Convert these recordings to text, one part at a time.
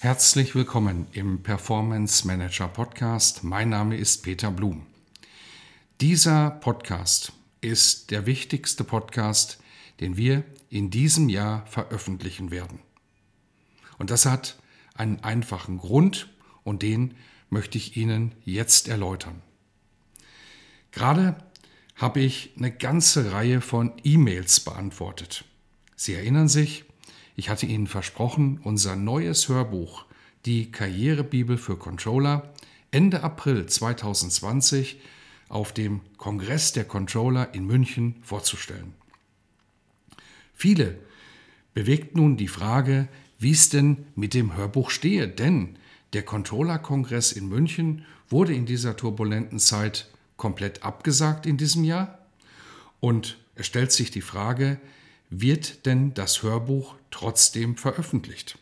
Herzlich willkommen im Performance Manager Podcast. Mein Name ist Peter Blum. Dieser Podcast ist der wichtigste Podcast, den wir in diesem Jahr veröffentlichen werden. Und das hat einen einfachen Grund und den möchte ich Ihnen jetzt erläutern. Gerade habe ich eine ganze Reihe von E-Mails beantwortet. Sie erinnern sich, ich hatte Ihnen versprochen, unser neues Hörbuch, die Karrierebibel für Controller, Ende April 2020 auf dem Kongress der Controller in München vorzustellen. Viele bewegt nun die Frage, wie es denn mit dem Hörbuch stehe, denn der Controller-Kongress in München wurde in dieser turbulenten Zeit komplett abgesagt in diesem Jahr und es stellt sich die Frage, wird denn das Hörbuch trotzdem veröffentlicht?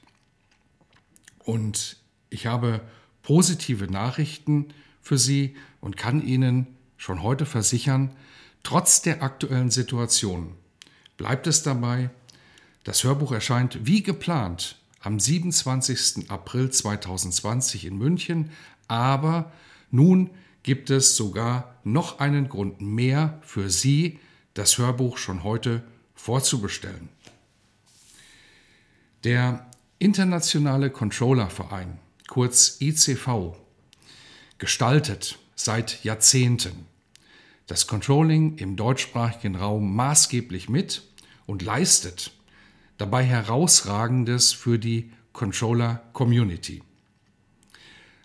Und ich habe positive Nachrichten für Sie und kann Ihnen schon heute versichern, trotz der aktuellen Situation bleibt es dabei, das Hörbuch erscheint wie geplant am 27. April 2020 in München, aber nun gibt es sogar noch einen Grund mehr für Sie, das Hörbuch schon heute vorzubestellen. Der Internationale Controllerverein, kurz ICV, gestaltet seit Jahrzehnten das Controlling im deutschsprachigen Raum maßgeblich mit und leistet dabei herausragendes für die Controller Community.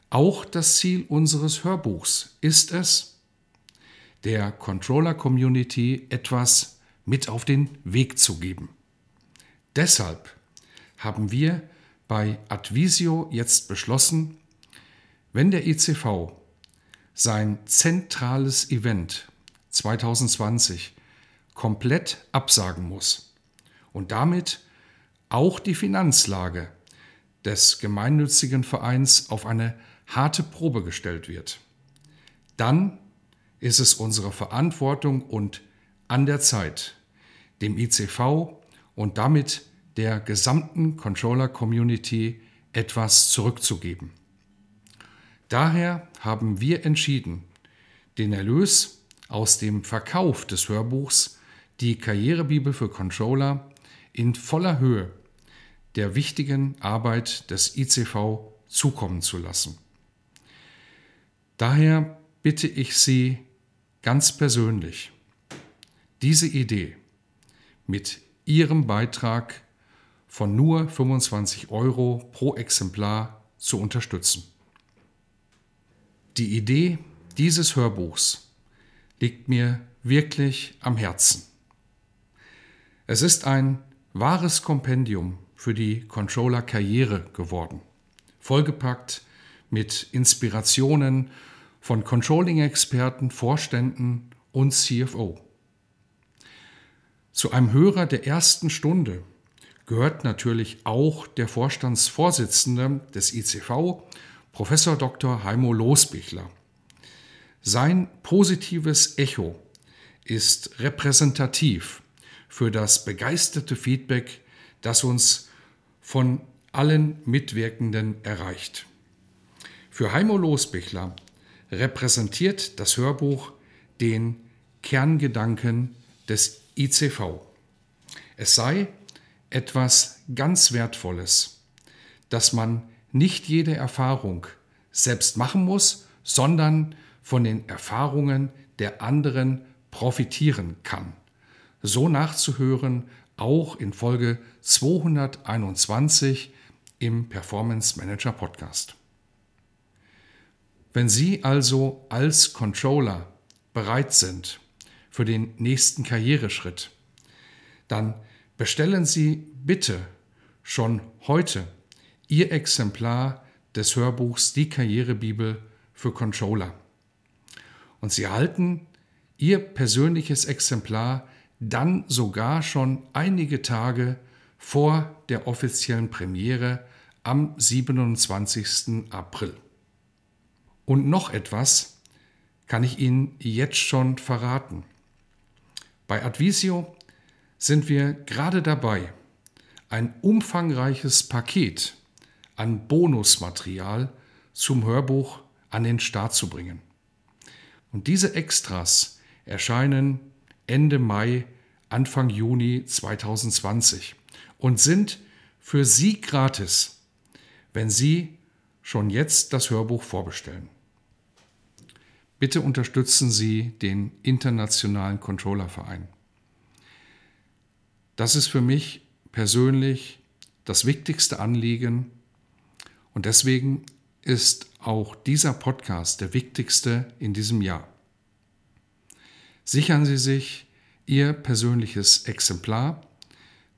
Auch das Ziel unseres Hörbuchs ist es, der Controller Community etwas mit auf den Weg zu geben. Deshalb haben wir bei Advisio jetzt beschlossen, wenn der ICV sein zentrales Event 2020 komplett absagen muss und damit auch die Finanzlage des gemeinnützigen Vereins auf eine harte Probe gestellt wird, dann ist es unsere Verantwortung und an der Zeit, dem ICV und damit der gesamten Controller-Community etwas zurückzugeben. Daher haben wir entschieden, den Erlös aus dem Verkauf des Hörbuchs Die Karrierebibel für Controller in voller Höhe der wichtigen Arbeit des ICV zukommen zu lassen. Daher bitte ich Sie ganz persönlich, diese Idee mit Ihrem Beitrag von nur 25 Euro pro Exemplar zu unterstützen. Die Idee dieses Hörbuchs liegt mir wirklich am Herzen. Es ist ein wahres Kompendium für die Controller-Karriere geworden, vollgepackt mit Inspirationen von Controlling-Experten, Vorständen und CFO. Zu einem Hörer der ersten Stunde gehört natürlich auch der Vorstandsvorsitzende des ICV, Professor Dr. Heimo Losbichler. Sein positives Echo ist repräsentativ für das begeisterte Feedback, das uns von allen Mitwirkenden erreicht. Für Heimo Losbichler repräsentiert das Hörbuch den Kerngedanken des ICV. Es sei etwas ganz Wertvolles, dass man nicht jede Erfahrung selbst machen muss, sondern von den Erfahrungen der anderen profitieren kann. So nachzuhören auch in Folge 221 im Performance Manager Podcast. Wenn Sie also als Controller bereit sind, für den nächsten Karriereschritt, dann bestellen Sie bitte schon heute Ihr Exemplar des Hörbuchs Die Karrierebibel für Controller. Und Sie erhalten Ihr persönliches Exemplar dann sogar schon einige Tage vor der offiziellen Premiere am 27. April. Und noch etwas kann ich Ihnen jetzt schon verraten. Bei Advisio sind wir gerade dabei, ein umfangreiches Paket an Bonusmaterial zum Hörbuch an den Start zu bringen. Und diese Extras erscheinen Ende Mai, Anfang Juni 2020 und sind für Sie gratis, wenn Sie schon jetzt das Hörbuch vorbestellen. Bitte unterstützen Sie den Internationalen Controllerverein. Das ist für mich persönlich das wichtigste Anliegen und deswegen ist auch dieser Podcast der wichtigste in diesem Jahr. Sichern Sie sich Ihr persönliches Exemplar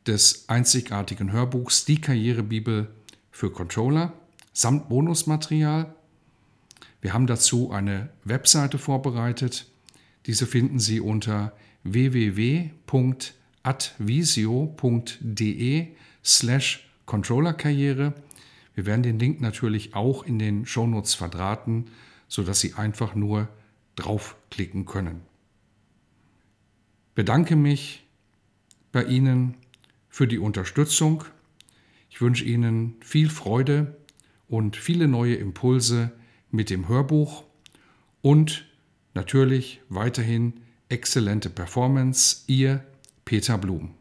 des einzigartigen Hörbuchs Die Karrierebibel für Controller samt Bonusmaterial. Wir haben dazu eine Webseite vorbereitet. Diese finden Sie unter www.advisio.de slash Controllerkarriere. Wir werden den Link natürlich auch in den Shownotes verdrahten, sodass Sie einfach nur draufklicken können. Bedanke mich bei Ihnen für die Unterstützung. Ich wünsche Ihnen viel Freude und viele neue Impulse mit dem Hörbuch und natürlich weiterhin exzellente Performance. Ihr Peter Blum.